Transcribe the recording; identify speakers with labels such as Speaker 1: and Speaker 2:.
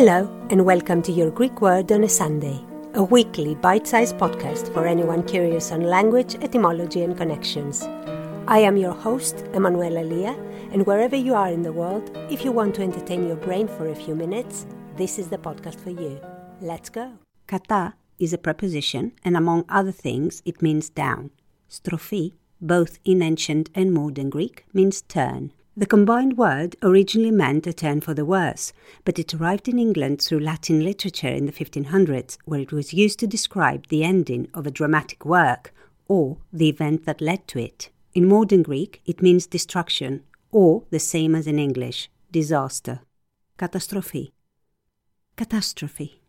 Speaker 1: Hello, and welcome to your Greek Word on a Sunday, a weekly bite sized podcast for anyone curious on language, etymology, and connections. I am your host, Emanuela Lia, and wherever you are in the world, if you want to entertain your brain for a few minutes, this is the podcast for you. Let's go.
Speaker 2: Kata is a preposition, and among other things, it means down. Strophi, both in ancient and modern Greek, means turn. The combined word originally meant a turn for the worse, but it arrived in England through Latin literature in the 1500s, where it was used to describe the ending of a dramatic work or the event that led to it. In modern Greek, it means destruction, or the same as in English, disaster. Catastrophe. Catastrophe.